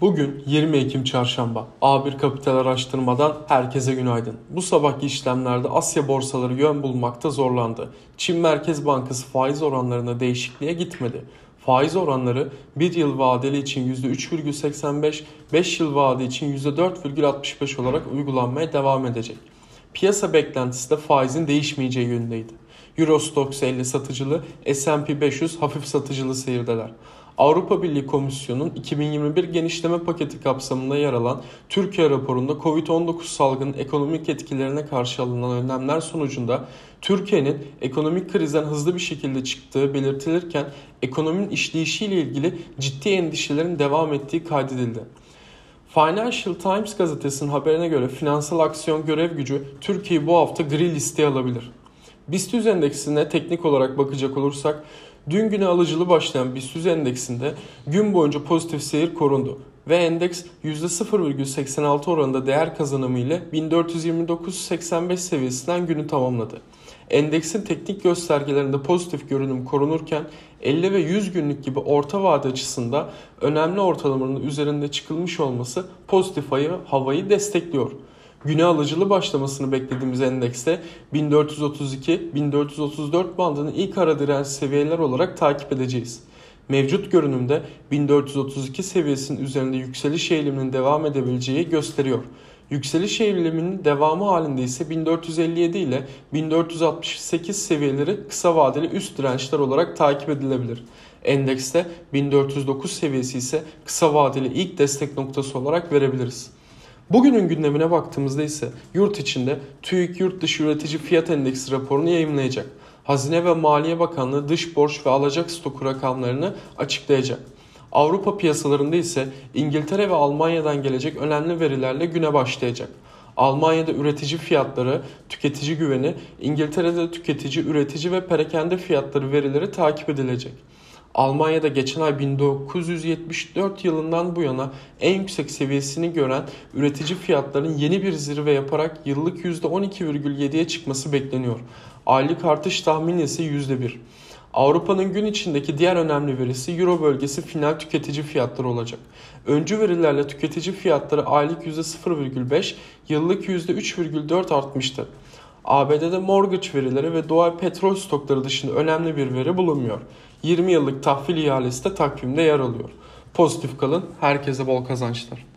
Bugün 20 Ekim Çarşamba. A1 Kapital Araştırma'dan herkese günaydın. Bu sabahki işlemlerde Asya borsaları yön bulmakta zorlandı. Çin Merkez Bankası faiz oranlarına değişikliğe gitmedi. Faiz oranları 1 yıl vadeli için %3,85, 5 yıl vade için %4,65 olarak uygulanmaya devam edecek. Piyasa beklentisi de faizin değişmeyeceği yönündeydi. Eurostoxx 50 satıcılı, S&P 500 hafif satıcılı seyirdeler. Avrupa Birliği Komisyonu'nun 2021 genişleme paketi kapsamında yer alan Türkiye raporunda Covid-19 salgının ekonomik etkilerine karşı alınan önlemler sonucunda Türkiye'nin ekonomik krizden hızlı bir şekilde çıktığı belirtilirken ekonominin işleyişiyle ilgili ciddi endişelerin devam ettiği kaydedildi. Financial Times gazetesinin haberine göre finansal aksiyon görev gücü Türkiye'yi bu hafta gri listeye alabilir. BIST endeksine teknik olarak bakacak olursak dün güne alıcılı başlayan BIST endeksinde gün boyunca pozitif seyir korundu ve endeks %0,86 oranında değer kazanımı ile 1429.85 seviyesinden günü tamamladı. Endeksin teknik göstergelerinde pozitif görünüm korunurken 50 ve 100 günlük gibi orta vade açısında önemli ortalamanın üzerinde çıkılmış olması pozitif havayı destekliyor güne alıcılı başlamasını beklediğimiz endekste 1432-1434 bandını ilk ara direnç seviyeler olarak takip edeceğiz. Mevcut görünümde 1432 seviyesinin üzerinde yükseliş eğiliminin devam edebileceği gösteriyor. Yükseliş eğiliminin devamı halinde ise 1457 ile 1468 seviyeleri kısa vadeli üst dirençler olarak takip edilebilir. Endekste 1409 seviyesi ise kısa vadeli ilk destek noktası olarak verebiliriz. Bugünün gündemine baktığımızda ise yurt içinde TÜİK Yurt Dışı Üretici Fiyat Endeksi raporunu yayımlayacak. Hazine ve Maliye Bakanlığı dış borç ve alacak stoku rakamlarını açıklayacak. Avrupa piyasalarında ise İngiltere ve Almanya'dan gelecek önemli verilerle güne başlayacak. Almanya'da üretici fiyatları, tüketici güveni, İngiltere'de tüketici, üretici ve perakende fiyatları verileri takip edilecek. Almanya'da geçen ay 1974 yılından bu yana en yüksek seviyesini gören üretici fiyatların yeni bir zirve yaparak yıllık %12,7'ye çıkması bekleniyor. Aylık artış tahmini ise %1. Avrupa'nın gün içindeki diğer önemli verisi Euro bölgesi final tüketici fiyatları olacak. Öncü verilerle tüketici fiyatları aylık %0,5, yıllık %3,4 artmıştı. ABD'de mortgage verileri ve doğal petrol stokları dışında önemli bir veri bulunmuyor. 20 yıllık tahvil ihalesi de takvimde yer alıyor. Pozitif kalın, herkese bol kazançlar.